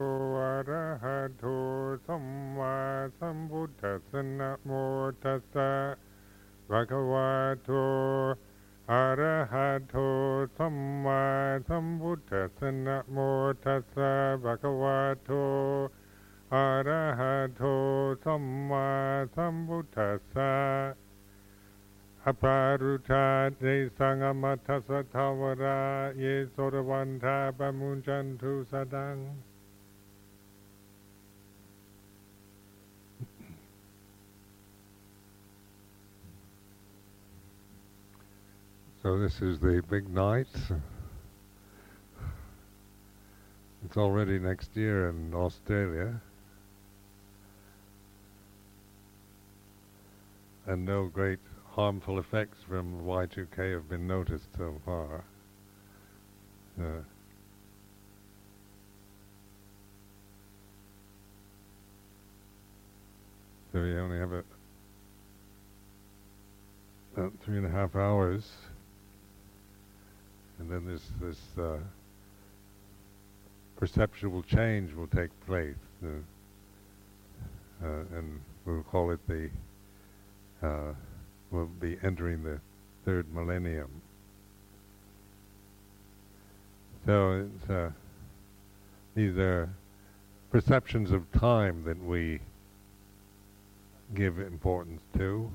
โอะระหะโตสัมมาสัมพุทธัสสะนะโมตัสสะภะคะวะโตอะระหะโตสัมมาสัมพุทธัสสะนะโมตัสสะภะคะวะโตอะระหะโตสัมมาสัมพุทธัสสะอภารุธาเดสังอมัทสะทาวรา เยโสรวันทาปมุญจันทุสดัง So this is the big night. It's already next year in Australia. And no great harmful effects from Y2K have been noticed so far. Uh, so we only have a, about three and a half hours and then this this uh, perceptual change will take place, uh, uh, and we'll call it the. Uh, we'll be entering the third millennium. So uh, these are perceptions of time that we give importance to,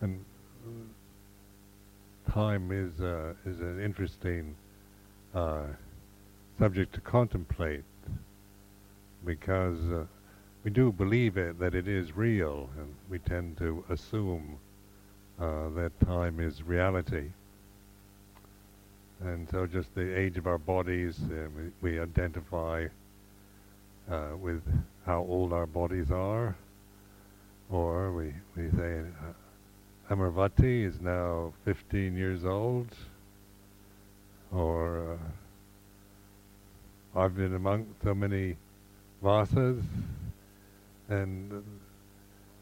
and time is uh, is an interesting uh, subject to contemplate because uh, we do believe it that it is real, and we tend to assume uh, that time is reality. And so, just the age of our bodies, uh, we, we, identify uh, with how old our bodies are, or we we say Amaravati is now 15 years old, or uh, I've been among so many vasas, and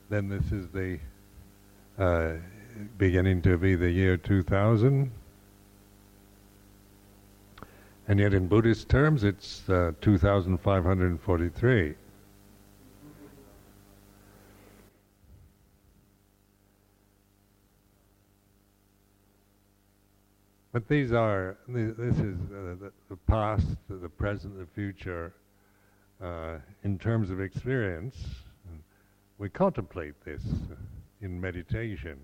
then this is the uh, beginning to be the year 2000. And yet, in Buddhist terms, it's uh, 2543. But these are, this is uh, the, the, past, the present, the future. Uh, in terms of experience, we contemplate this in meditation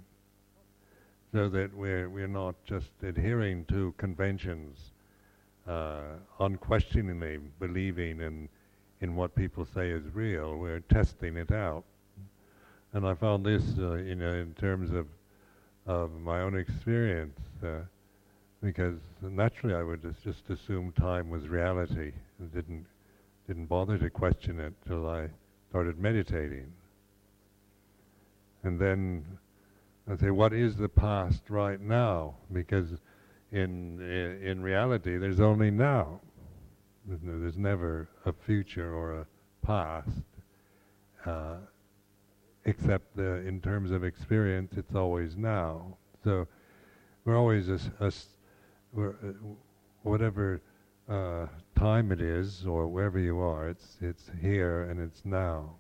so that we're, we're not just adhering to conventions, uh, unquestioningly believing in, in what people say is real. We're testing it out. And I found this, uh, you know, in terms of, of my own experience. Uh, because naturally I would just assume time was reality and didn't didn't bother to question it till I started meditating. And then I say, what is the past right now? Because in in reality, there's only now. There's, there's never a future or a past, uh, except the, in terms of experience, it's always now. So we're always a, a uh, whatever uh, time it is or wherever you are, it's it's here and it's now.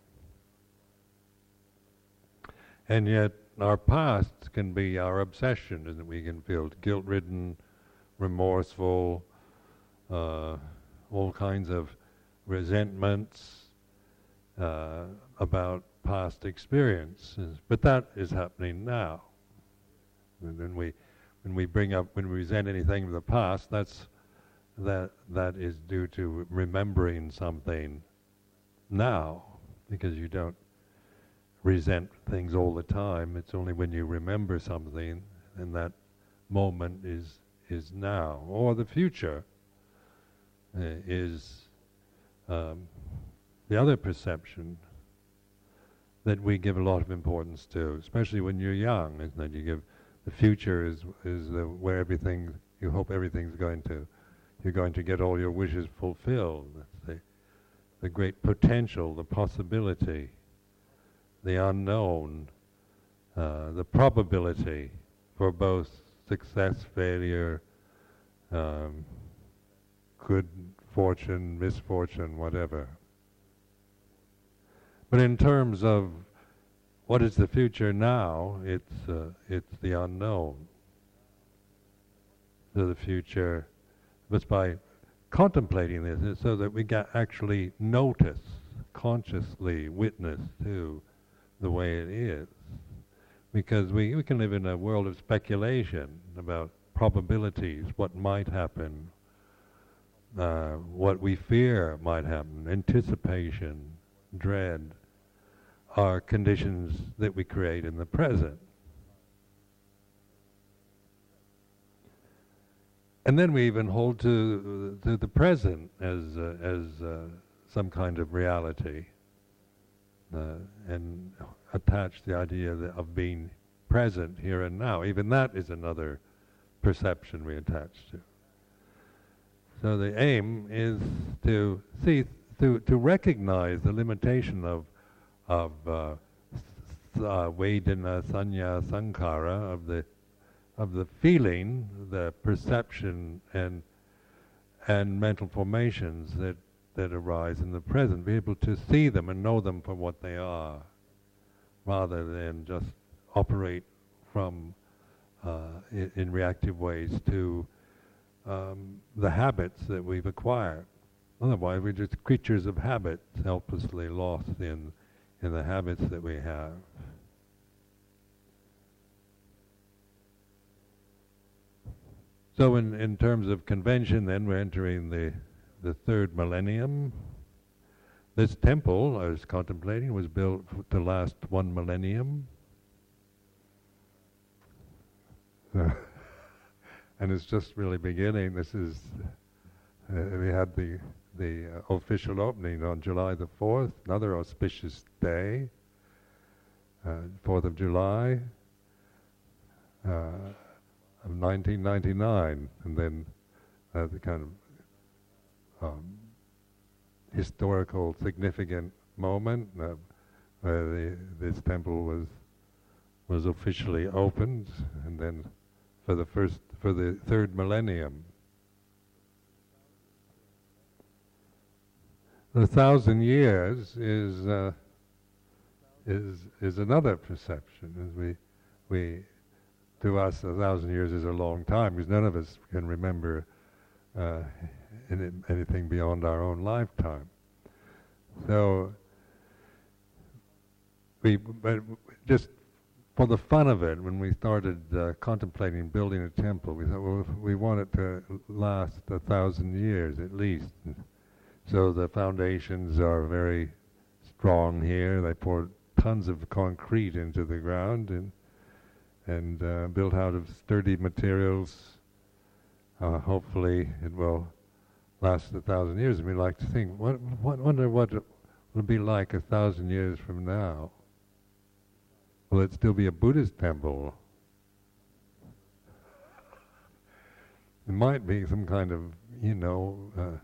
And yet, our past can be our obsession, and we can feel guilt-ridden, remorseful, uh, all kinds of resentments uh, about past experiences. But that is happening now. And then we when we bring up, when we resent anything from the past, that's that that is due to remembering something now, because you don't resent things all the time. It's only when you remember something, and that moment is is now, or the future uh, is um, the other perception that we give a lot of importance to, especially when you're young, isn't it? You give the future is is the, where everything you hope everything's going to you're going to get all your wishes fulfilled. The the great potential, the possibility, the unknown, uh, the probability for both success, failure, um, good fortune, misfortune, whatever. But in terms of what is the future now, it's, uh, it's the unknown. So the future, but by contemplating this, so that we can actually notice, consciously witness to the way it is. Because we, we can live in a world of speculation about probabilities, what might happen, uh, what we fear might happen, anticipation, dread, are conditions that we create in the present. And then we even hold to, to the present as, uh, as uh, some kind of reality uh, and attach the idea of being present here and now. Even that is another perception we attach to. So the aim is to see, to, to recognize the limitation of, of uh, uh, Vedana, Sanya, Sankhara, of the, of the feeling, the perception, and, and mental formations that, that arise in the present. Be able to see them and know them for what they are, rather than just operate from uh, in, in, reactive ways to um, the habits that we've acquired. Otherwise, we're just creatures of habit, helplessly lost in, in the habits that we have. So, in, in terms of convention, then we're entering the, the third millennium. This temple I was contemplating was built to last one millennium. and it's just really beginning. This is uh, we had the the uh, official opening on July the fourth, another auspicious day, uh, Fourth of July uh, of 1999, and then uh, the kind of um, historical significant moment uh, where the, this temple was was officially opened, and then for the first for the third millennium. The thousand years is uh, is is another perception. As we we to us a thousand years is a long time because none of us can remember uh, any, anything beyond our own lifetime. So we but just for the fun of it, when we started uh, contemplating building a temple, we thought, well, we want it to last a thousand years at least. So the foundations are very strong here. They poured tons of concrete into the ground and and uh, built out of sturdy materials. Uh, hopefully, it will last a thousand years. And we like to think, what, what wonder what it will be like a thousand years from now. Will it still be a Buddhist temple? It might be some kind of, you know, uh,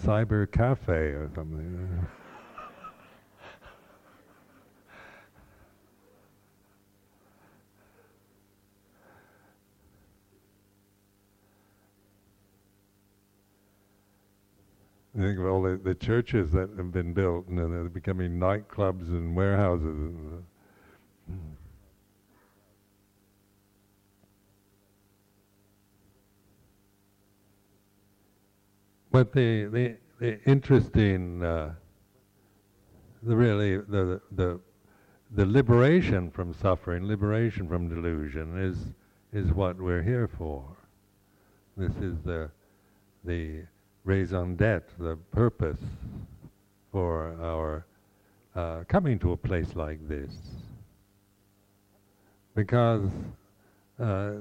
cyber cafe or something. think of all the, the churches that have been built, and they're becoming nightclubs and warehouses. And, hmm. But the, the, the interesting, uh, the really, the, the, the liberation from suffering, liberation from delusion is, is what we're here for. This is the, the raison d'etre, the purpose for our uh, coming to a place like this. Because uh,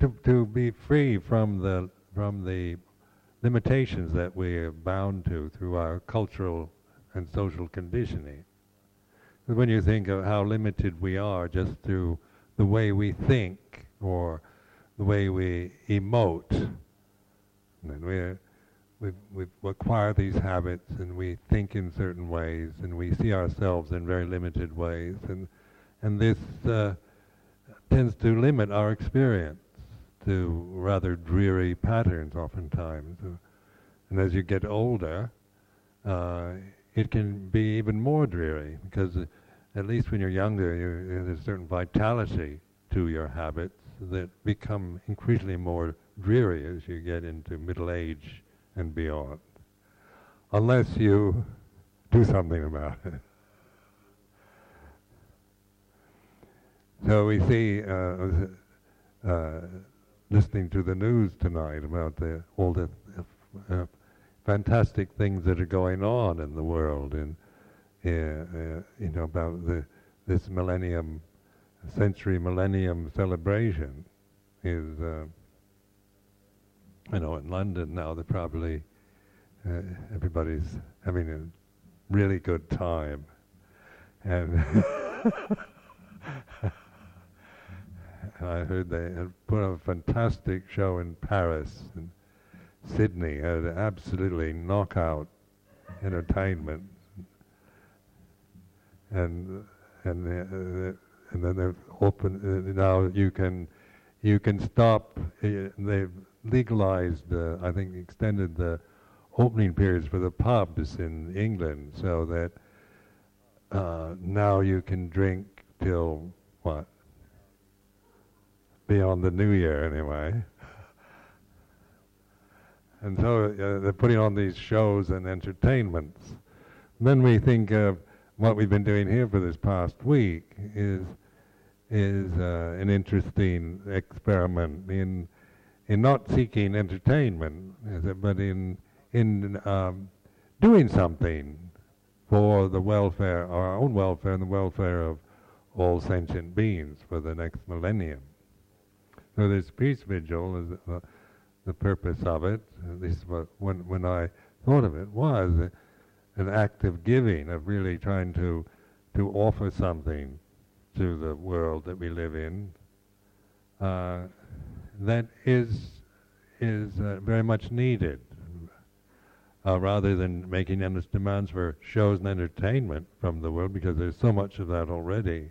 to, to be free from the, from the limitations that we are bound to through our cultural and social conditioning. When you think of how limited we are just through the way we think or the way we emote, and we we we acquire these habits and we think in certain ways and we see ourselves in very limited ways, and and this uh, tends to limit our experience to rather dreary patterns oftentimes. And as you get older, uh, it can be even more dreary because uh, at least when you're younger, you, there's a certain vitality to your habits that become increasingly more dreary as you get into middle age and beyond, unless you do something about it. So we see, uh, uh, listening to the news tonight about the, all the uh, fantastic things that are going on in the world, and uh, you know about the this millennium, century millennium celebration is. Uh, you know, in London now, they're probably uh, everybody's having a really good time, and I heard they had put on a fantastic show in Paris and Sydney, had absolutely knockout entertainment, and and uh, and then they've opened uh, now you can you can stop. Uh, they've legalized, uh, I think, extended the opening periods for the pubs in England, so that uh, now you can drink till what beyond the new year anyway. and so uh, they're putting on these shows and entertainments. then we think of what we've been doing here for this past week is is uh, an interesting experiment in in not seeking entertainment, but in in um, doing something for the welfare, our own welfare, and the welfare of all sentient beings for the next millennium. So this peace vigil is the purpose of it. At least when when I thought of it was an act of giving, of really trying to to offer something to the world that we live in uh, that is is uh, very much needed. Uh, rather than making endless demands for shows and entertainment from the world, because there's so much of that already,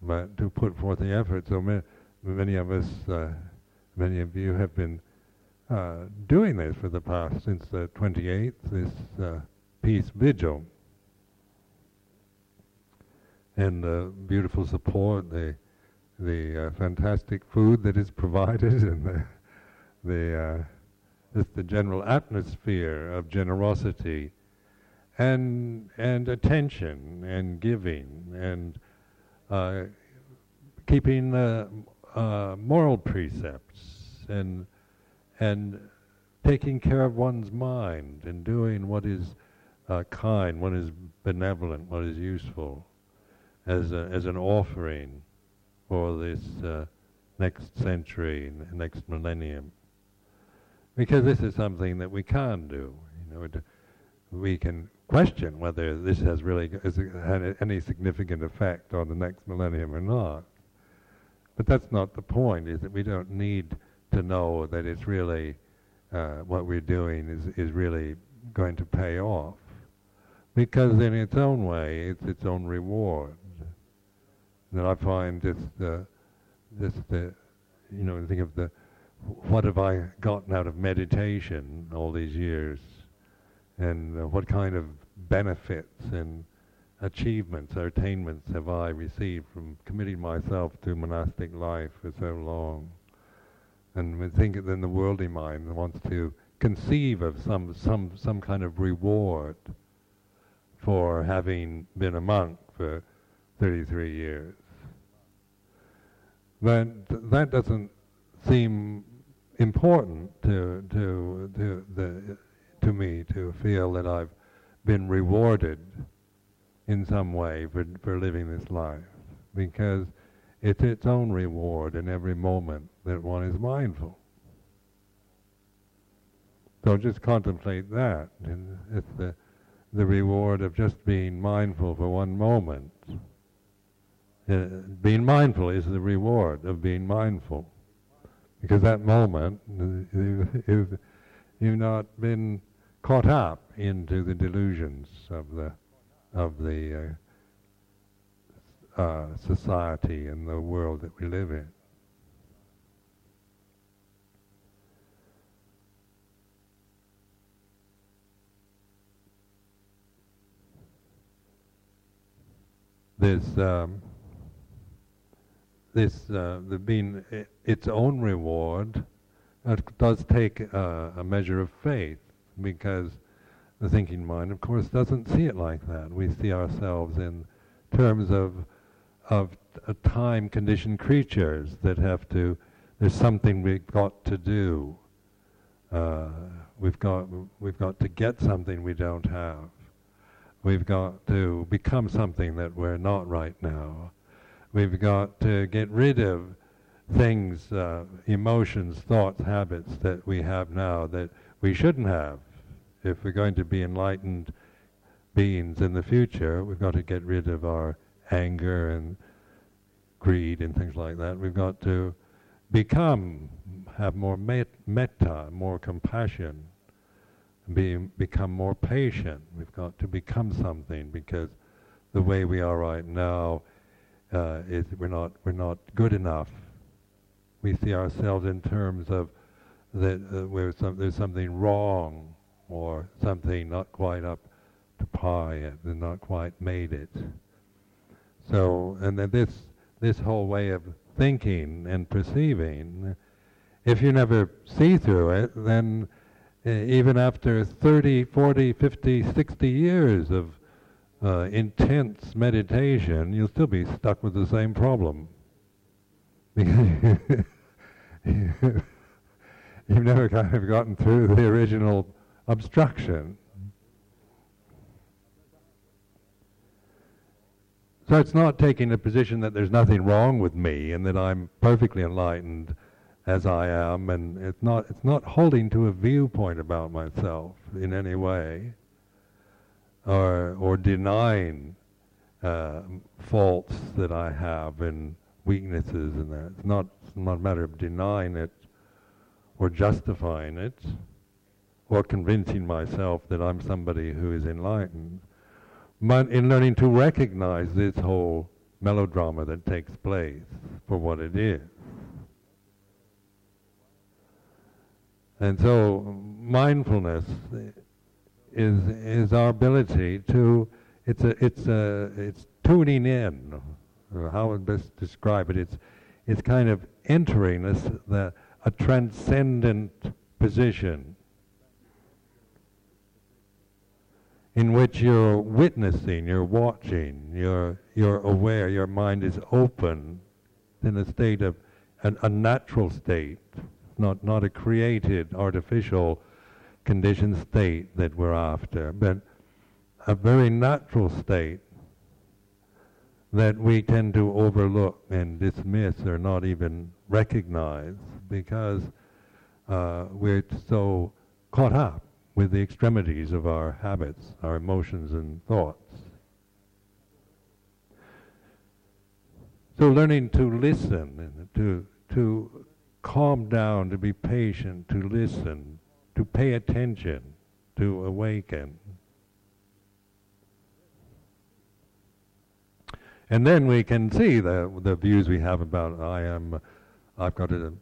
but to put forth the effort. So many of us, uh, many of you have been uh, doing this for the past, since the 28th, this uh, peace vigil. And the beautiful support, the, the fantastic food that is provided, and the, the, just the general atmosphere of generosity and, and attention and giving and uh, keeping uh, uh, moral precepts and and taking care of one's mind and doing what is uh, kind, what is benevolent, what is useful, as a, as an offering for this uh, next century, next millennium. Because this is something that we can do. You know, we can question whether this has really had any significant effect on the next millennium or not. But that's not the point, is that we don't need to know that it's really, uh, what we're doing is, is really going to pay off. Because in its own way, it's its own reward. That I find just the, just the, you know, think of the, what have I gotten out of meditation all these years? And uh, what kind of benefits and achievements or attainments have I received from committing myself to monastic life for so long? And we think then the worldly mind wants to conceive of some, some, some kind of reward for having been a monk for 33 years. But that doesn't seem important to, to, to, the, to me to feel that I've been rewarded in some way for, for living this life because it's its own reward in every moment that one is mindful. So just contemplate that. And it's the, the reward of just being mindful for one moment. Uh, being mindful is the reward of being mindful. Because that moment, you've, you've not been caught up into the delusions of the of the uh, uh, society and the world that we live in. this um, this uh, the being its own reward. Uh, does take a measure of faith because the thinking mind, of course, doesn't see it like that. We see ourselves in terms of of uh, time conditioned creatures that have to. There's something we've got to do. Uh, we've got we've got to get something we don't have. We've got to become something that we're not right now. We've got to get rid of things, uh, emotions, thoughts, habits that we have now that we shouldn't have. If we're going to be enlightened beings in the future, we've got to get rid of our anger and greed and things like that. We've got to become, have more met- metta, more compassion, be, become more patient. We've got to become something because the way we are right now uh, is we're not we're not good enough. We see ourselves in terms of that uh, where some, there's something wrong or something not quite up to par yet, and not quite made it. So, and then this this whole way of thinking and perceiving, if you never see through it, then uh, even after 30, 40, 50, 60 years of uh, intense meditation, you'll still be stuck with the same problem. You've never kind of gotten through the original obstruction. So it's not taking a position that there's nothing wrong with me and that I'm perfectly enlightened as I am, and it's not it's not holding to a viewpoint about myself in any way, or or denying uh, faults that I have and weaknesses and that. It's not it's not a matter of denying it or justifying it or convincing myself that I'm somebody who is enlightened. But in learning to recognize this whole melodrama that takes place for what it is. And so mindfulness is is our ability to it's a it's a it's tuning in how would best describe it it's it's kind of entering this the a transcendent position in which you're witnessing, you're watching, you're you're aware, your mind is open in a state of an, a natural state not, not a created, artificial conditioned state that we're after, but a very natural state that we tend to overlook and dismiss or not even recognize because uh, we're so caught up with the extremities of our habits, our emotions and thoughts. So learning to listen to to calm down, to be patient, to listen, to pay attention, to awaken. And then we can see the the views we have about I am, I've got a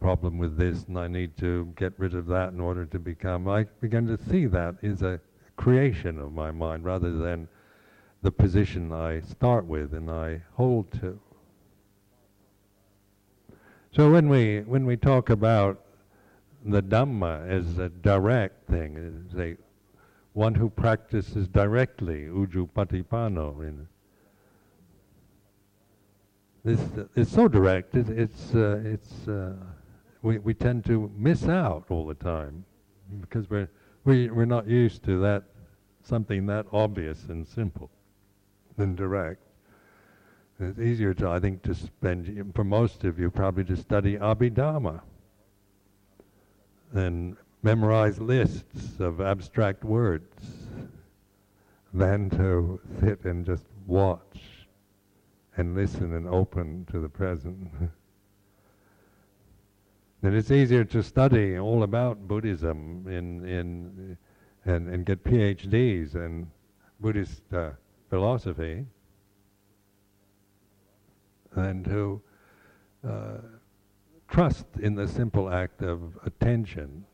problem with this, and I need to get rid of that in order to become. I begin to see that is a creation of my mind rather than the position I start with and I hold to. So when we when we talk about the Dhamma as a direct thing, as a one who practices directly, ujupatipano. In this it's so direct. It, it's uh, it's uh, we we tend to miss out all the time because we're we we're not used to that something that obvious and simple and direct. It's easier to, I think, to spend, for most of you, probably to study Abhidharma and memorize lists of abstract words than to sit and just watch and listen and open to the present. and it's easier to study all about Buddhism in, in, and, and get PhDs in Buddhist uh, philosophy and to uh, trust in the simple act of attention.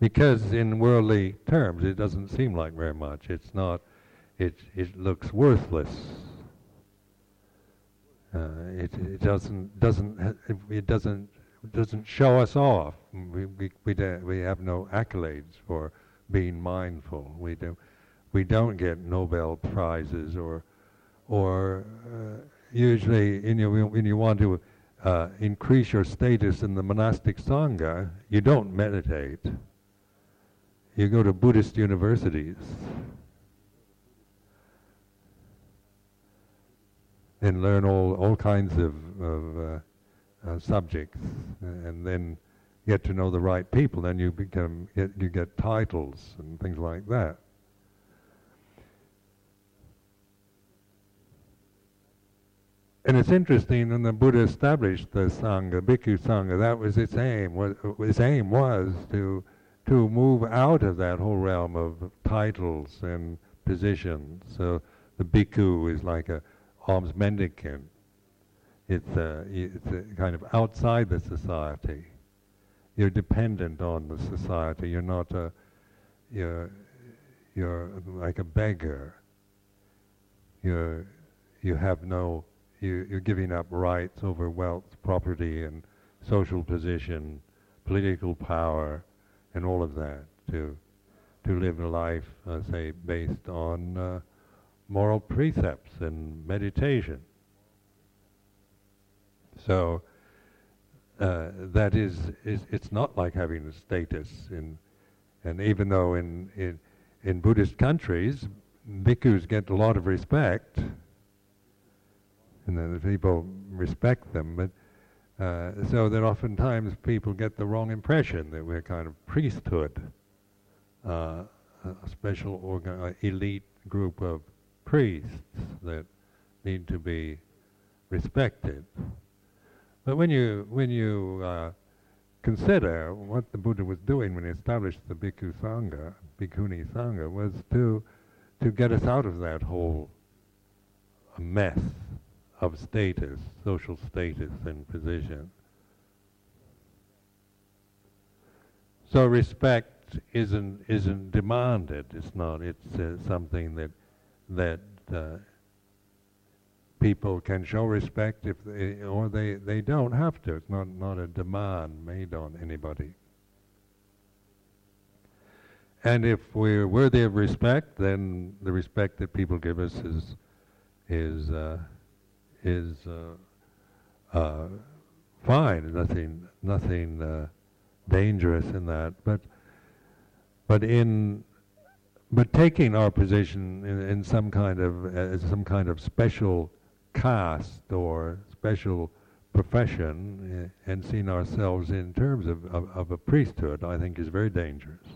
Because in worldly terms, it doesn't seem like very much. It's not, it it looks worthless. Uh, it it doesn't doesn't it doesn't doesn't show us off. We we we, we have no accolades for being mindful. We do we don't get Nobel prizes or or uh, usually you know, when you want to uh, increase your status in the monastic sangha, you don't meditate. You go to Buddhist universities. And learn all, all kinds of, of uh, uh, subjects, and then get to know the right people. Then you become get, you get titles and things like that. And it's interesting when the Buddha established the Sangha, Bhikkhu Sangha, that was its aim. Its aim was to, to move out of that whole realm of titles and positions. So the Bhikkhu is like a alms mendicant. It's, a, it's a kind of outside the society. You're dependent on the society. You're not a, you're, you're like a beggar. You're, you have no you, you're giving up rights over wealth, property, and social position, political power, and all of that to to live a life, uh, say, based on uh, moral precepts and meditation. So uh, that is, is, it's not like having a status in, and even though in, in, in Buddhist countries, bhikkhus get a lot of respect, and then the people respect them. But uh, so that oftentimes people get the wrong impression that we're kind of priesthood, uh, a special organ- elite group of priests that need to be respected. But when you when you uh, consider what the Buddha was doing when he established the Bhikkhu Sangha, Bhikkhuni Sangha, was to to get us out of that whole mess of status, social status and position. So respect isn't isn't demanded. It's not. It's uh, something that that uh, people can show respect if they or they they don't have to. It's not not a demand made on anybody. And if we're worthy of respect, then the respect that people give us is is uh, is uh, uh, fine. Nothing, nothing uh, dangerous in that. But, but in, but taking our position in, in some kind of as some kind of special caste or special profession uh, and seeing ourselves in terms of, of, of, a priesthood, I think is very dangerous.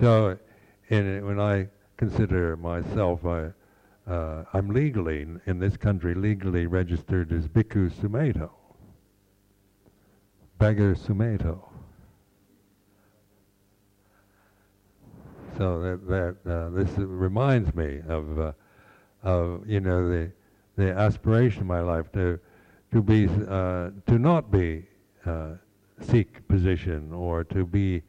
So, in, when I consider myself, I, uh, I'm legally, in this country, legally registered as Bhikkhu Sumedho. Beggar Sumedho. So that, that uh, this reminds me of, uh, of, you know, the, the aspiration of my life to, to be, uh, to not be uh, seek position or to be,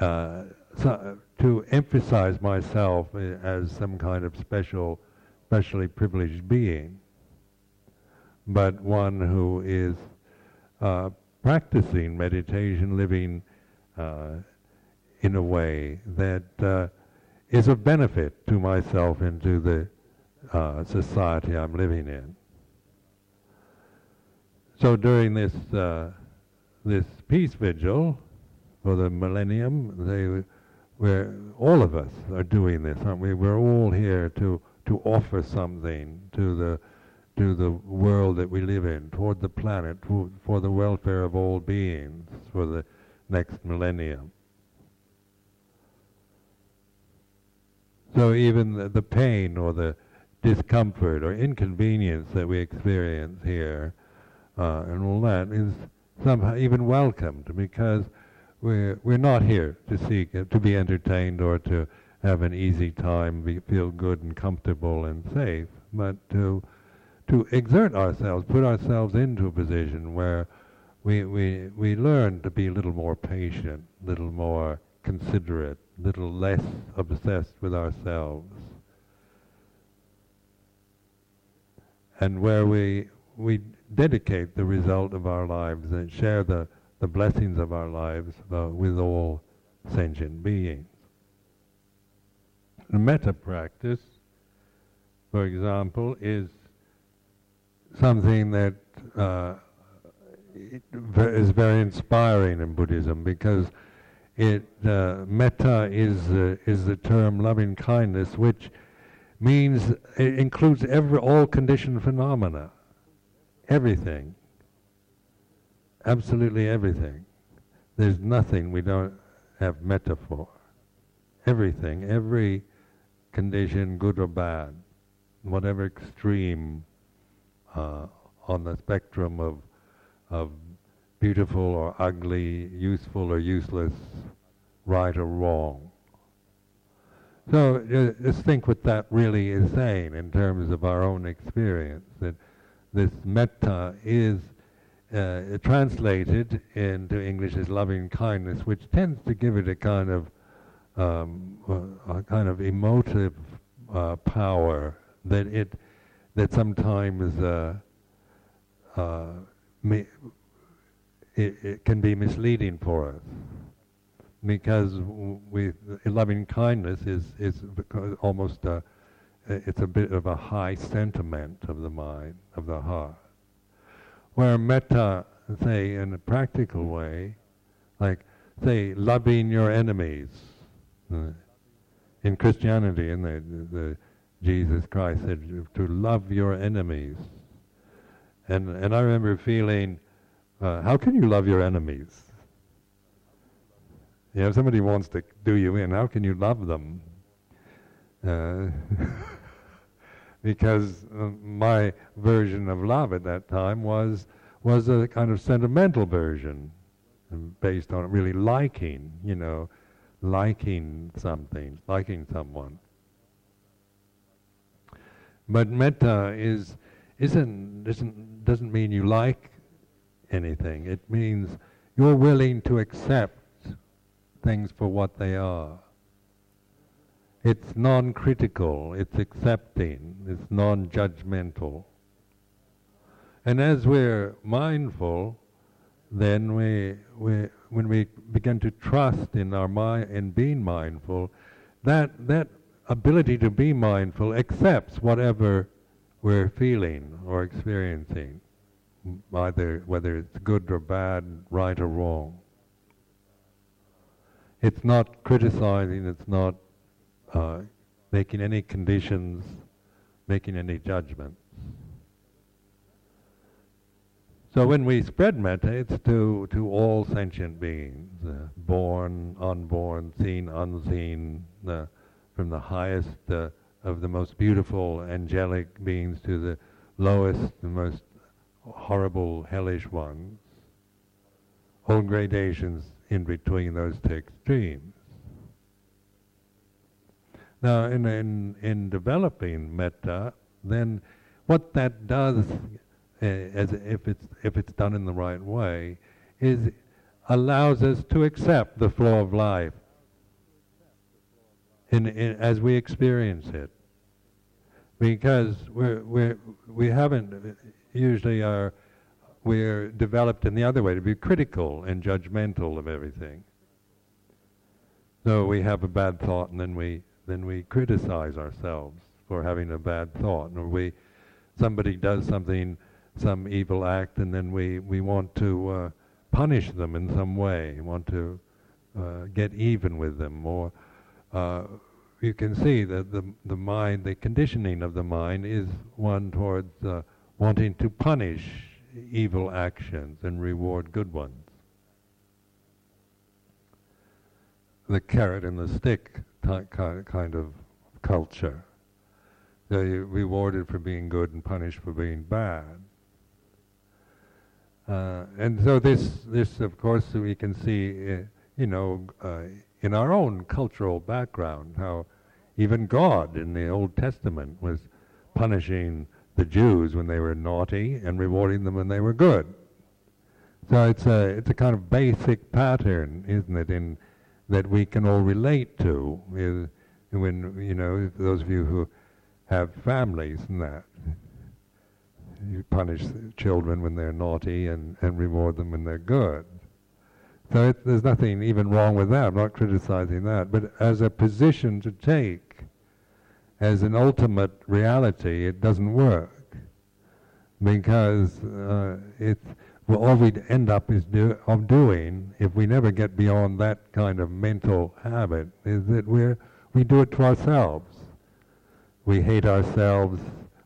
uh, so, to emphasize myself as some kind of special specially privileged being, but one who is uh, practicing meditation, living uh, in a way that uh, is of benefit to myself and to the uh, society I'm living in. So during this uh, this peace vigil for the millennium, they, where all of us are doing this, aren't we? We're all here to to offer something to the to the world that we live in, toward the planet, to, for the welfare of all beings, for the next millennium. So even the, the pain or the discomfort or inconvenience that we experience here uh, and all that is somehow even welcomed because we're we're not here to seek uh, to be entertained or to have an easy time, be, feel good and comfortable and safe, but to to exert ourselves, put ourselves into a position where we we we learn to be a little more patient, a little more considerate, little less obsessed with ourselves. And where we, we dedicate the result of our lives and share the, the blessings of our lives uh, with all sentient beings. The metta practice, for example, is something that uh, is very inspiring in Buddhism because it uh, metta is uh, is the term loving kindness, which means it includes every all conditioned phenomena, everything, absolutely everything. There's nothing we don't have metta for. Everything, every condition, good or bad, whatever extreme uh, on the spectrum of of beautiful or ugly, useful or useless, right or wrong. So uh, just think what that really is saying in terms of our own experience. That this metta is uh, translated into English as loving kindness, which tends to give it a kind of um, a kind of emotive uh, power that it that sometimes uh, uh it, it, can be misleading for us. Because loving kindness is is almost a it's a bit of a high sentiment of the mind of the heart. Where metta say in a practical way like say loving your enemies. In Christianity in the, the Jesus Christ said to love your enemies. And and I remember feeling uh, how can you love your enemies you know, if somebody wants to do you in, how can you love them? Uh, because uh, my version of love at that time was was a kind of sentimental version, based on really liking, you know, liking something, liking someone. But metta is isn't doesn't doesn't mean you like anything. It means you're willing to accept things for what they are. It's non critical, it's accepting, it's non judgmental. And as we're mindful, then we, we, when we begin to trust in our mind in being mindful, that, that ability to be mindful accepts whatever we're feeling or experiencing, either whether it's good or bad, right or wrong. It's not criticizing, it's not uh, making any conditions, making any judgments. So when we spread metta, it's to, to all sentient beings, uh, born, unborn, seen, unseen, uh, from the highest uh, of the most beautiful angelic beings to the lowest, the most horrible, hellish ones. All gradations in between those two extremes. Now, in, in, in developing metta, then what that does, uh, as if it's, if it's done in the right way, is allows us to accept the flow of life in, in, as we experience it. Because we're, we're, we haven't usually are we're developed in the other way to be critical and judgmental of everything. So we have a bad thought and then we then we criticize ourselves for having a bad thought, or we somebody does something, some evil act, and then we we want to uh, punish them in some way, want to uh, get even with them, or uh, you can see that the the mind, the conditioning of the mind is one towards uh, wanting to punish evil actions and reward good ones. The carrot and the stick kind of culture. They're rewarded for being good and punished for being bad. Uh, and so this, this of course, we can see, uh, you know, uh, in our own cultural background, how even God in the Old Testament was punishing the Jews when they were naughty and rewarding them when they were good. So it's a it's a kind of basic pattern, isn't it, in that we can all relate to is when you know those of you who have families and that. you punish children when they're naughty and, and reward them when they're good. So it, there's nothing even wrong with that. I'm not criticizing that. But as a position to take, as an ultimate reality, it doesn't work because uh, well, all we'd end up is do, of doing if we never get beyond that kind of mental habit is that we're we do it to ourselves. We hate ourselves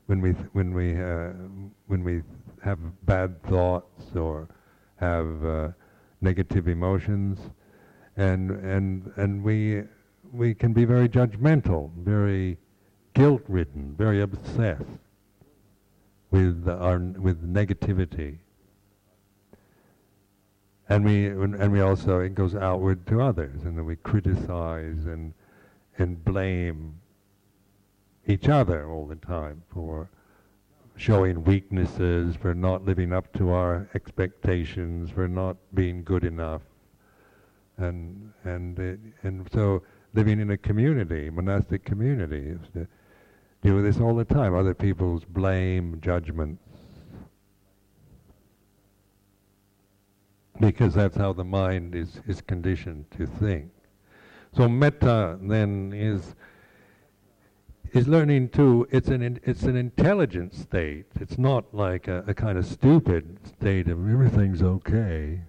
when we when we uh, when we have bad thoughts or have uh, negative emotions, and and and we we can be very judgmental, very guilt-ridden, very obsessed with our with negativity. And we and we also it goes outward to others, and then we criticize and and blame each other all the time for showing weaknesses, for not living up to our expectations, for not being good enough, and and it, and so living in a community, monastic community, with this all the time. Other people's blame, judgments, because that's how the mind is is conditioned to think. So metta then is is learning to it's an in, it's an intelligent state. It's not like a, a kind of stupid state of everything's okay.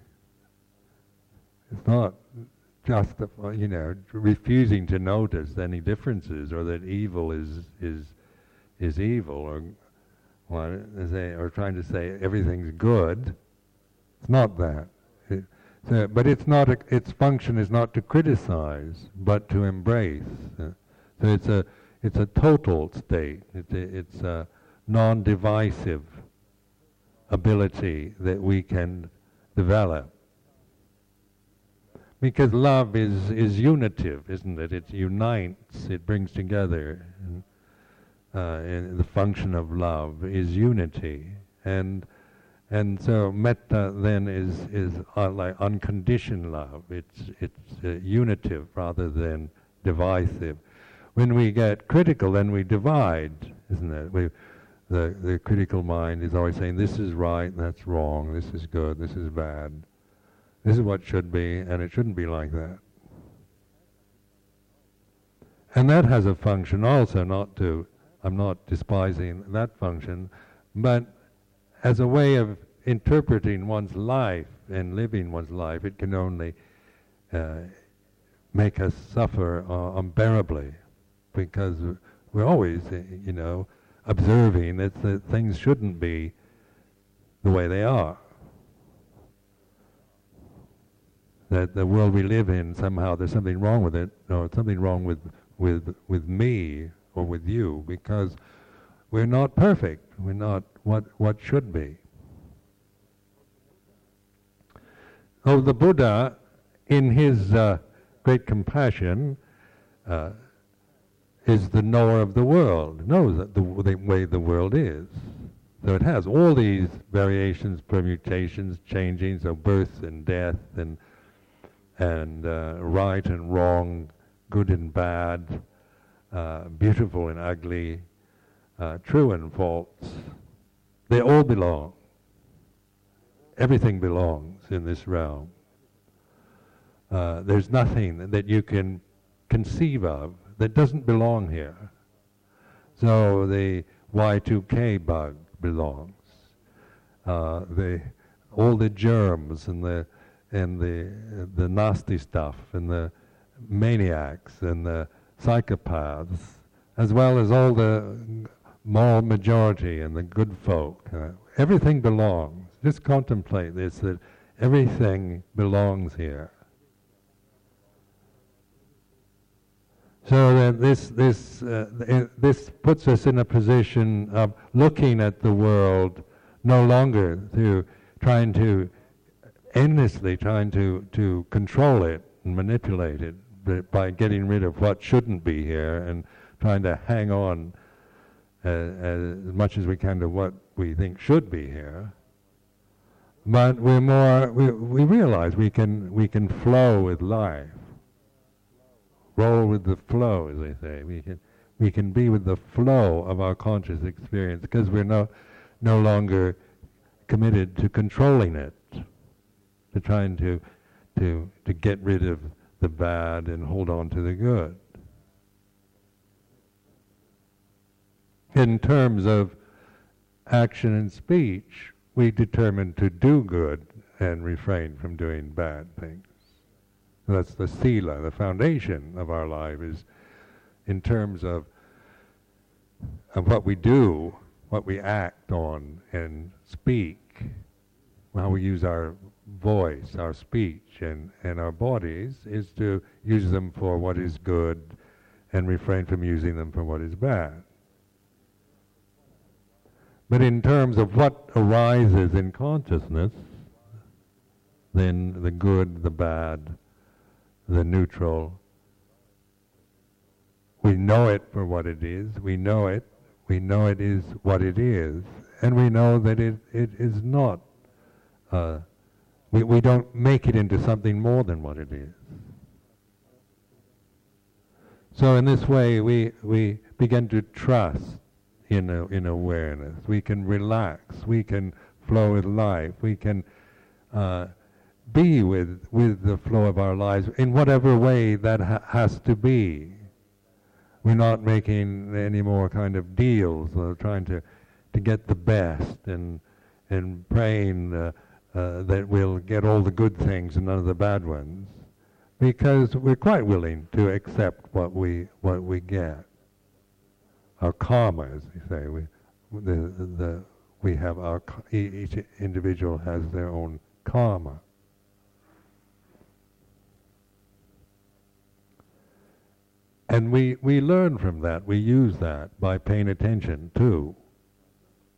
It's not just you know refusing to notice any differences or that evil is is is evil or or trying to say everything's good. It's not that. It, so, but it's not a, its function is not to criticize, but to embrace. Uh, so it's a it's a total state. It's a, it's a non-divisive ability that we can develop. Because love is, is unitive, isn't it? It unites, it brings together. And, uh, and the function of love is unity. And and so metta then is is uh, like unconditioned love. It's it's uh, unitive rather than divisive. When we get critical, then we divide, isn't it? We, the the critical mind is always saying this is right, that's wrong, this is good, this is bad, this is what should be, and it shouldn't be like that. And that has a function also, not to. I'm not despising that function, but as a way of interpreting one's life and living one's life, it can only uh, make us suffer uh, unbearably because we're always, uh, you know, observing that, that things shouldn't be the way they are. That the world we live in somehow there's something wrong with it, or something wrong with with with me or with you because we're not perfect. We're not what what should be. Oh, the Buddha, in his uh, great compassion, uh, is the knower of the world, knows the, the way the world is. So it has all these variations, permutations, changings of birth and death and and uh, right and wrong, good and bad, uh, beautiful and ugly, uh, true and false. They all belong. Everything belongs in this realm. Uh, there's nothing that you can conceive of that doesn't belong here. So the Y2K bug belongs. Uh, the all the germs and the and the the nasty stuff and the maniacs and the psychopaths, as well as all the moral majority and the good folk. Uh, everything belongs. Just contemplate this: that everything belongs here. So that this this uh, this puts us in a position of looking at the world no longer through trying to endlessly trying to to control it and manipulate it by getting rid of what shouldn't be here and trying to hang on uh, as much as we can to what we think should be here. But we're more we we realize we can we can flow with life roll with the flow, as they say. We can we can be with the flow of our conscious experience because we're no no longer committed to controlling it, to trying to, to, to get rid of the bad and hold on to the good. In terms of action and speech, we determine to do good and refrain from doing bad things. That's the sila, the foundation of our life is in terms of, of what we do, what we act on and speak, how we use our voice, our speech, and, and our bodies, is to use them for what is good and refrain from using them for what is bad. But in terms of what arises in consciousness, then the good, the bad, the neutral, we know it for what it is, we know it, we know it is what it is, and we know that it, it is not, uh, we, we don't make it into something more than what it is. So in this way, we, we begin to trust in, a, in awareness. We can relax. We can flow with life. We can uh, be with, with the flow of our lives in whatever way that ha- has to be. We're not making any more kind of deals or trying to, to get the best and, and praying uh, that we'll get all the good things and none of the bad ones because we're quite willing to accept what we, what we get our karma, as we say. We, the, the, we have our, each individual has their own karma. And we, we learn from that, we use that by paying attention to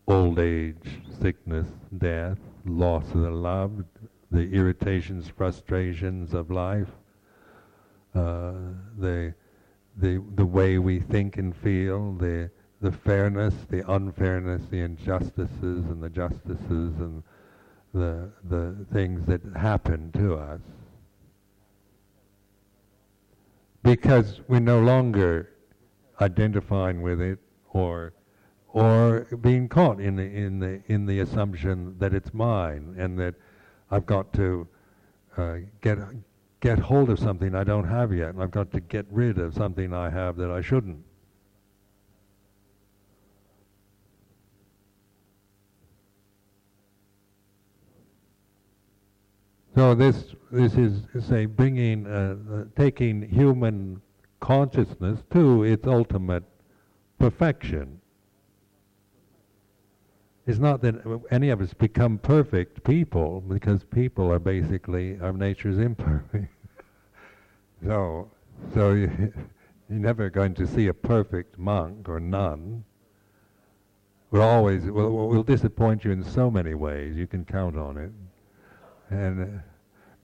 old age, sickness, death, loss of the loved, the irritations, frustrations of life, uh, the the the way we think and feel, the the fairness, the unfairness, the injustices and the justices and the the things that happen to us. Because we're no longer identifying with it or or being caught in the in the in the assumption that it's mine and that I've got to uh, get get hold of something I don't have yet, and I've got to get rid of something I have that I shouldn't. So this this is say bringing uh, uh, taking human consciousness to its ultimate perfection. It's not that any of us become perfect people because people are basically our nature's imperfect. so, so you, you're never going to see a perfect monk or nun. We'll always we'll, we'll disappoint you in so many ways. You can count on it, and uh,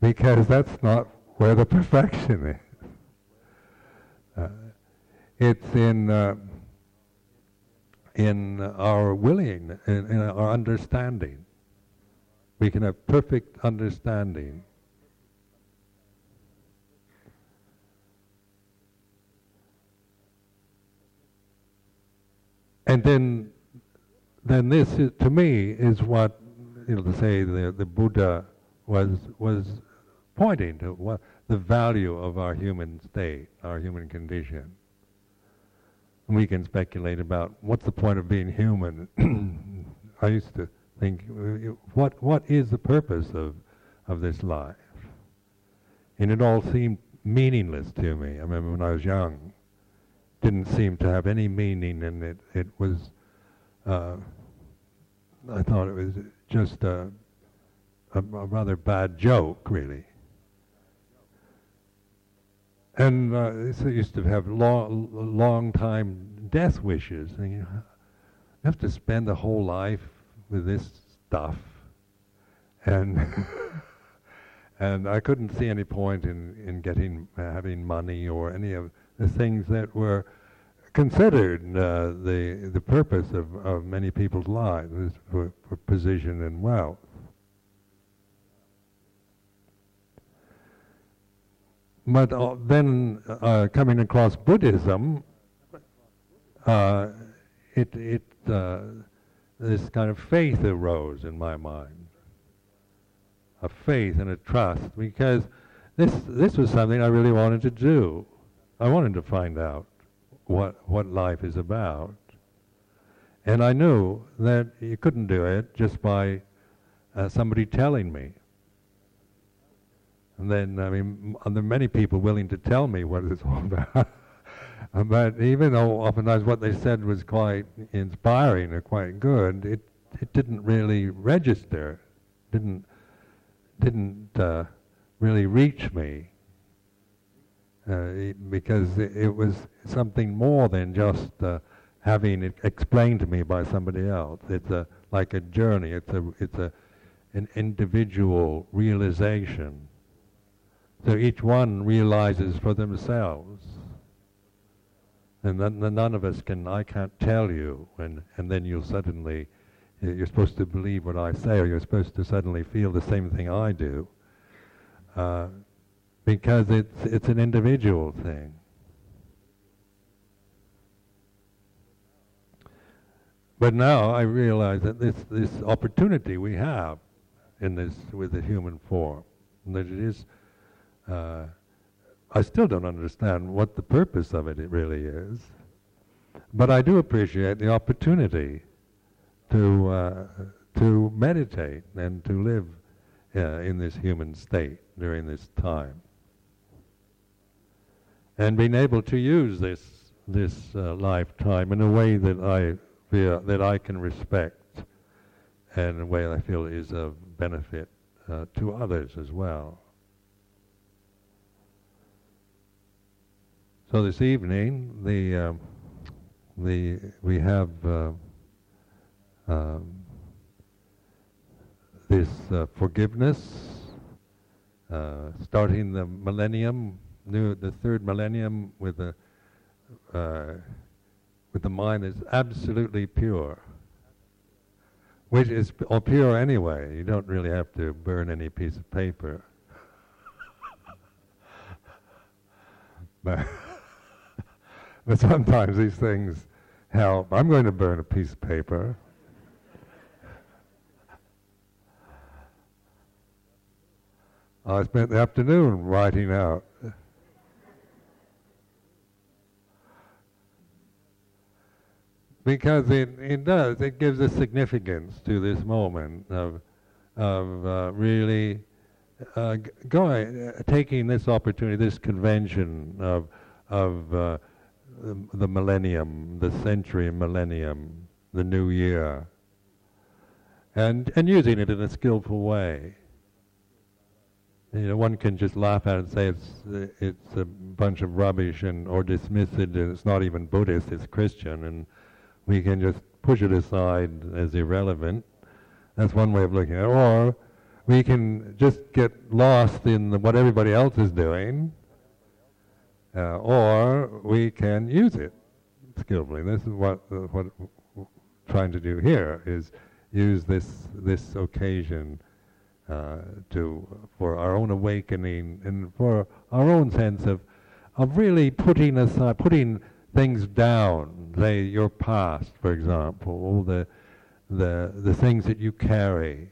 because that's not where the perfection is. Uh, it's in. Uh, in our willing, in, in our understanding. We can have perfect understanding. And then, then this is, to me is what you know to say the the Buddha was was pointing to what the value of our human state, our human condition we can speculate about what's the point of being human. I used to think, what what is the purpose of of this life? And it all seemed meaningless to me. I remember when I was young, didn't seem to have any meaning, and it it was. Uh, I thought it was just a, a, a rather bad joke, really. And uh, they used to have long, long time death wishes. And you have to spend a whole life with this stuff. And and I couldn't see any point in, in getting uh, having money or any of the things that were considered uh, the the purpose of, of many people's lives for, for position and wealth. But uh, then uh, coming across Buddhism, uh, it, it, uh, this kind of faith arose in my mind, a faith and a trust, because this this was something I really wanted to do. I wanted to find out what what life is about, and I knew that you couldn't do it just by uh, somebody telling me. And then, I mean, there are many people willing to tell me what it's all about. but even though oftentimes what they said was quite inspiring or quite good, it it didn't really register, didn't didn't uh, really reach me uh, because it, it, was something more than just uh, having it explained to me by somebody else. It's a like a journey. It's a it's a an individual realization. So each one realizes for themselves. And then, none of us can, I can't tell you, and, and then you'll suddenly, you're supposed to believe what I say, or you're supposed to suddenly feel the same thing I do, uh, because it's, it's an individual thing. But now I realize that this, this opportunity we have in this with the human form. That it is, uh, I still don't understand what the purpose of it, really is. But I do appreciate the opportunity to uh, to meditate and to live uh, in this human state during this time, and being able to use this this uh, lifetime in a way that I feel that I can respect and a way I feel is of benefit uh, to others as well. So this evening, the uh, the we have uh, um, this uh, forgiveness, uh, starting the millennium, new the third millennium with a uh, with the mind is absolutely pure which is all pure anyway. You don't really have to burn any piece of paper. but sometimes these things help. I'm going to burn a piece of paper. I spent the afternoon writing out because it, it does, it gives a significance to this moment of, of uh, really uh, going, uh, taking this opportunity, this convention of, of uh, the, the millennium, the century millennium, the new year, and, and using it in a skillful way. You know, one can just laugh at it and say it's it's a bunch of rubbish and or dismiss it. And it's not even Buddhist; it's Christian, and we can just push it aside as irrelevant. That's one way of looking at it. Or we can just get lost in the, what everybody else is doing, uh, or we can use it skillfully. This is what uh, what we're trying to do here is use this this occasion uh, to for our own awakening and for our own sense of of really putting aside putting things down, say your past, for example, all the the the things that you carry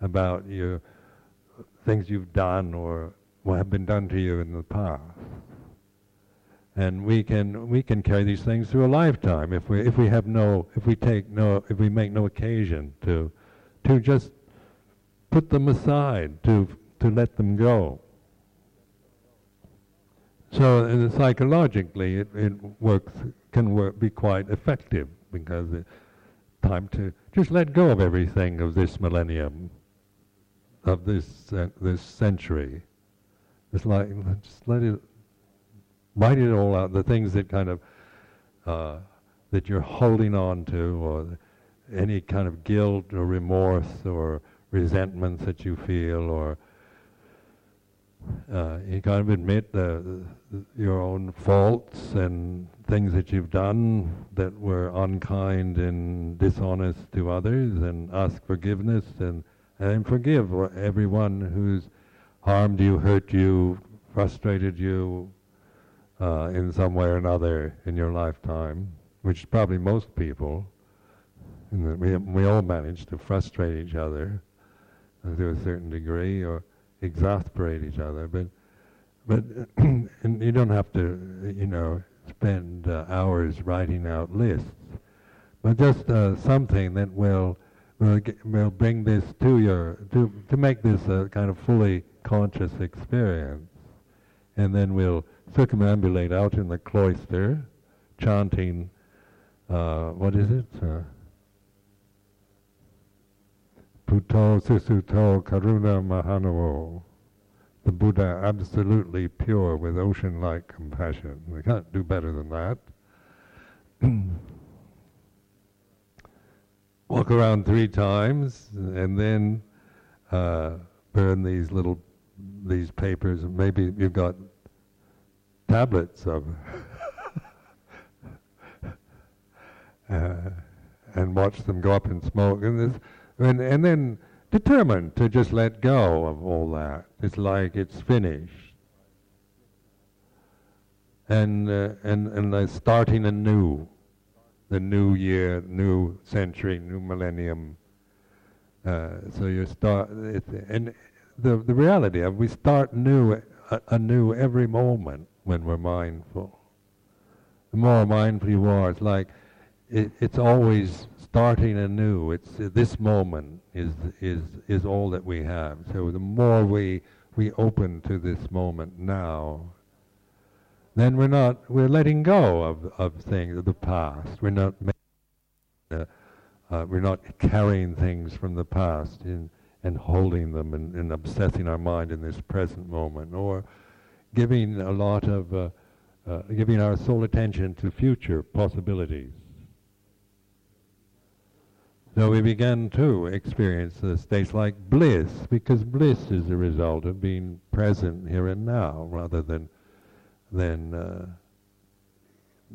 about your things you've done or what have been done to you in the past. And we can we can carry these things through a lifetime if we if we have no if we take no if we make no occasion to to just put them aside to to let them go. So uh, psychologically, it, it works can work be quite effective because it's time to just let go of everything of this millennium, of this uh, this century. It's like just let it write it all out. The things that kind of uh, that you're holding on to, or any kind of guilt or remorse or resentments that you feel, or uh, you kind of admit the, the, your own faults and things that you've done that were unkind and dishonest to others, and ask forgiveness and and forgive everyone who's harmed you, hurt you, frustrated you uh, in some way or another in your lifetime, which is probably most people. and we we all manage to frustrate each other uh, to a certain degree or exasperate each other, but but and you don't have to you know spend uh, hours writing out lists, but just uh, something that will will, get, will bring this to your to to make this a kind of fully conscious experience, and then we'll circumambulate out in the cloister, chanting. Uh, what is it? Uh, Buddho Susuddho Karuna Mahannavo. The Buddha absolutely pure with ocean-like compassion. We can't do better than that. Walk around three times and then uh, burn these little these papers. Maybe you've got tablets of uh, and watch them go up in smoke. And, and, and then determined to just let go of all that. It's like it's finished. And, uh, and, and like starting anew, the new year, new century, new millennium. Uh, so you start, and the, the reality of we start new, uh, anew every moment when we're mindful. The more mindful you are, it's like it, it's always starting anew. It's uh, this moment is is is all that we have. So the more we we open to this moment now, then we're not we're letting go of of things of the past. We're not uh, uh, we're not carrying things from the past in, and holding them and, and obsessing our mind in this present moment, or giving a lot of uh, uh giving our sole attention to future possibilities. So we began to experience the states like bliss, because bliss is a result of being present here and now, rather than than uh,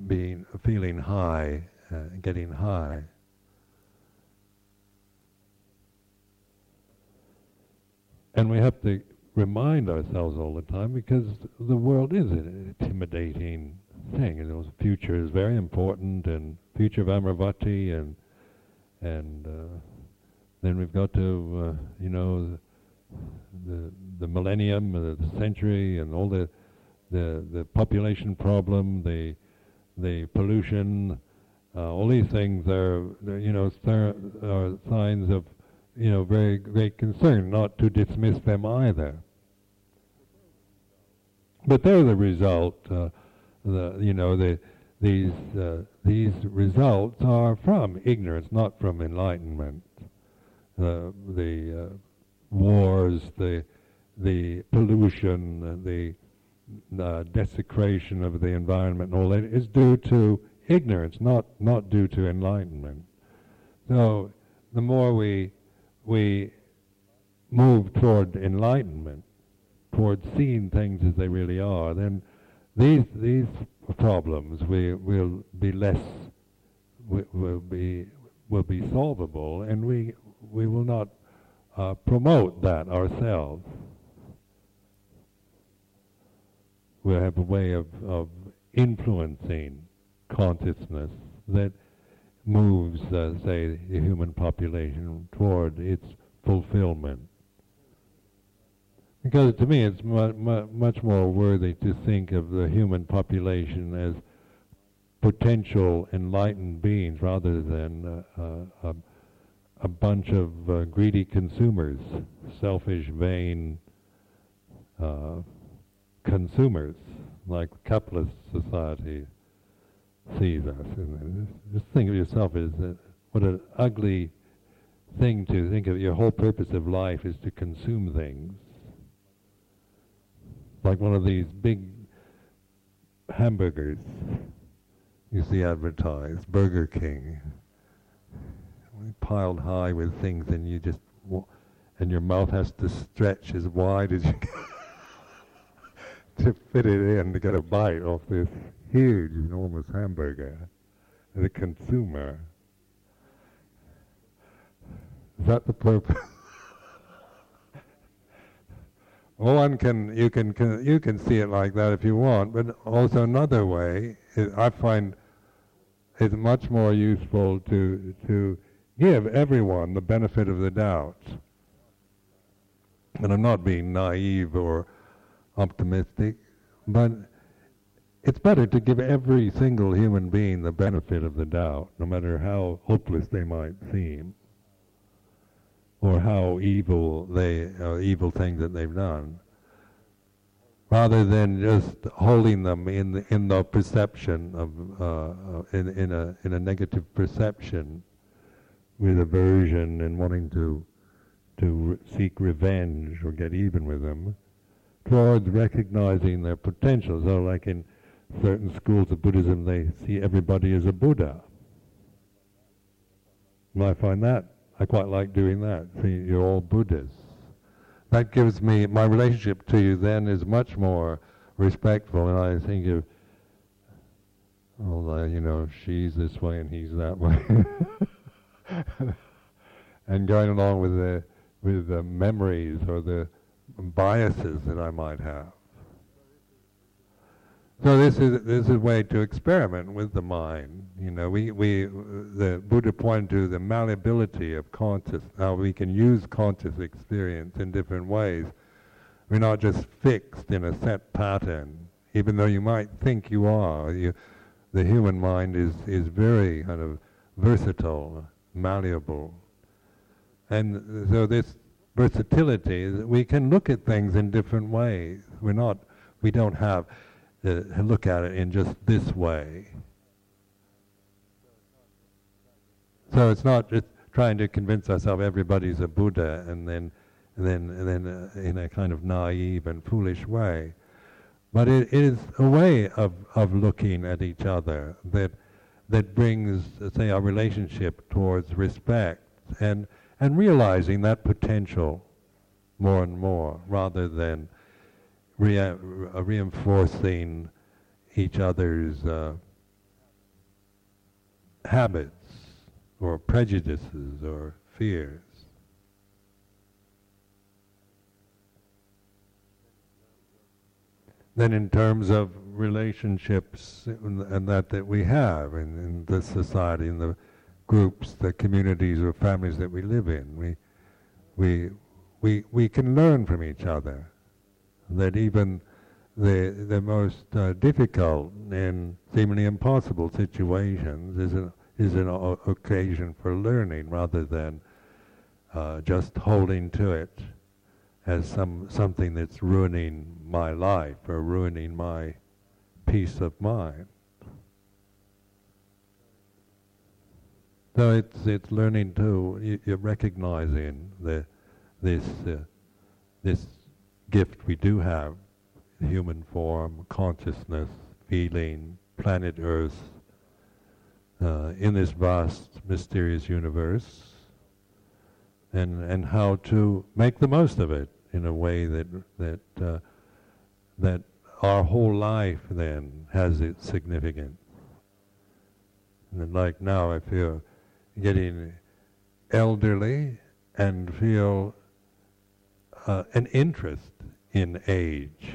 being feeling high, uh, getting high. And we have to remind ourselves all the time because the world is an intimidating thing. And the future is very important, and future of Amaravati and and uh, then we've got to, uh, you know, the, the, millennium, uh, the century, and all the the the population problem, the the pollution, uh, all these things are, you know, are signs of, you know, very great concern. Not to dismiss them either, but they're the result. Uh, the you know the these uh, these results are from ignorance, not from enlightenment. Uh, the uh, wars, the the pollution, the uh, desecration of the environment, and all that is due to ignorance, not not due to enlightenment. So, the more we we move toward enlightenment, toward seeing things as they really are, then these these problems we will be less we, will be will be solvable, and we we will not uh, promote that ourselves. We have a way of, of influencing consciousness that moves, uh, say, the human population toward its fulfillment. Because to me, it's mu- mu- much more worthy to think of the human population as potential enlightened beings rather than uh, uh, a bunch of uh, greedy consumers, selfish, vain uh, consumers, like capitalist society sees us. And just think of yourself as what an ugly thing to think of. Your whole purpose of life is to consume things like one of these big hamburgers you see advertised, Burger King, piled high with things, and you just and your mouth has to stretch as wide as you can to fit it in to get a bite off this huge, enormous hamburger. The consumer. Is that the purpose? One can you can, can, you can see it like that if you want, but also another way is, I find it's much more useful to to give everyone the benefit of the doubt. And I'm not being naive or optimistic, but it's better to give every single human being the benefit of the doubt, no matter how hopeless they might seem, or how evil they, uh, evil things that they've done, rather than just holding them in the, in the perception of uh, uh in in a in a negative perception, with aversion and wanting to to seek revenge or get even with them, towards recognizing their potential. So, like in certain schools of Buddhism, they see everybody as a Buddha. And I find that, I quite like doing that. You're all Buddhas. That gives me, my relationship to you then is much more respectful, and I think of, oh, you know, she's this way and he's that way. and going along with the, with the memories or the biases that I might have. So this is this is a way to experiment with the mind. You know, we we the Buddha pointed to the malleability of conscious, how we can use conscious experience in different ways. We're not just fixed in a set pattern, even though you might think you are. You, the human mind is is very kind of versatile, malleable, and so this versatility, we can look at things in different ways. We're not, we don't have uh, look at it in just this way. So it's not just trying to convince ourselves everybody's a Buddha and then, and then, and then uh, in a kind of naive and foolish way. But it is a way of, of looking at each other that, that brings, uh, say, our relationship towards respect and, and realizing that potential more and more rather than rea- uh, reinforcing each other's uh, habits or prejudices or fears. Then, in terms of relationships and, that that we have in, in the society, in the groups, the communities or families that we live in, we we we we can learn from each other that even the the most uh, difficult and seemingly impossible situations is an is an o- occasion for learning rather than uh, just holding to it as some something that's ruining my life or ruining my peace of mind. So it's it's learning to you're recognizing the this uh, this gift we do have, human form, consciousness, feeling, planet Earth, uh, in this vast, mysterious universe, and and how to make the most of it in a way that that uh, that our whole life then has its significance. And like now, I feel getting elderly and feel uh, an interest in age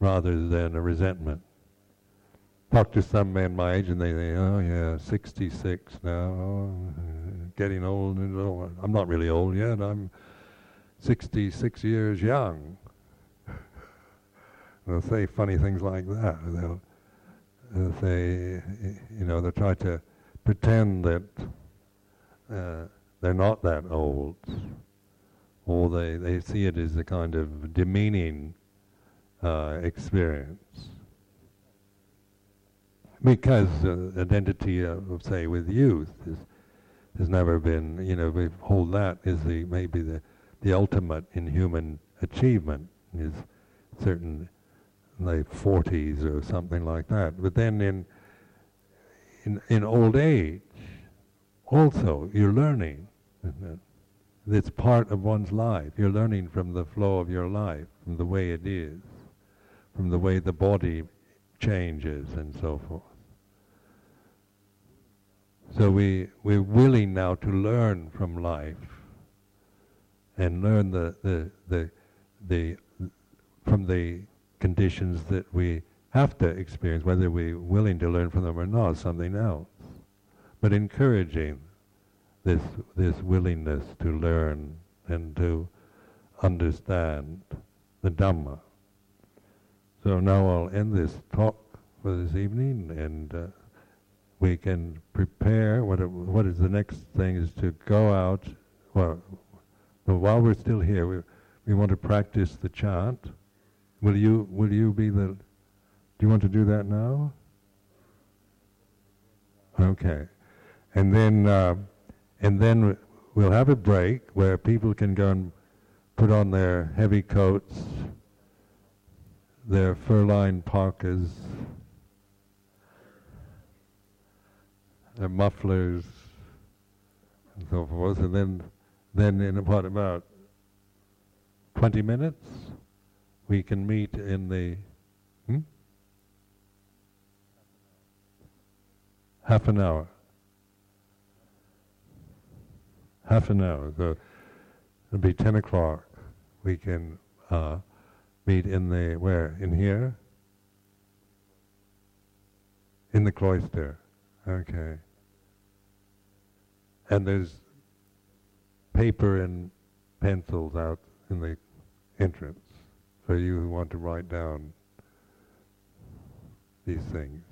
rather than a resentment. Talk to some men my age and they say, oh yeah, 66 now, getting old. I'm not really old yet, I'm 66 years young. they'll say funny things like that. They'll, they'll say, you know, they'll try to pretend that uh, they're not that old or they, they see it as a kind of demeaning uh, experience. Because uh, identity of, say, with youth is, has never been, you know, we hold that as the, maybe the, the ultimate in human achievement is certain, like 40s or something like that. But then in, in, in old age, also, you're learning. It's part of one's life. You're learning from the flow of your life, from the way it is, from the way the body changes and so forth. So we, we're willing now to learn from life and learn the, the, the, the, from the conditions that we have to experience, whether we're willing to learn from them or not, something else. But encouraging this this willingness to learn and to understand the Dhamma. So now I'll end this talk for this evening, and uh, we can prepare. What what is the next thing is to go out. Well, while we're still here, we we want to practice the chant. Will you will you be the? Do you want to do that now? Okay, and then uh, and then we'll have a break where people can go and put on their heavy coats, their fur-lined parkas, their mufflers, and so forth. And then, then in about about 20 minutes, we can meet in the hmm? half an hour. Half an hour. So it'll be 10 o'clock. We can uh, meet in the, where? In here? In the cloister. Okay. And there's paper and pencils out in the entrance for you who want to write down these things.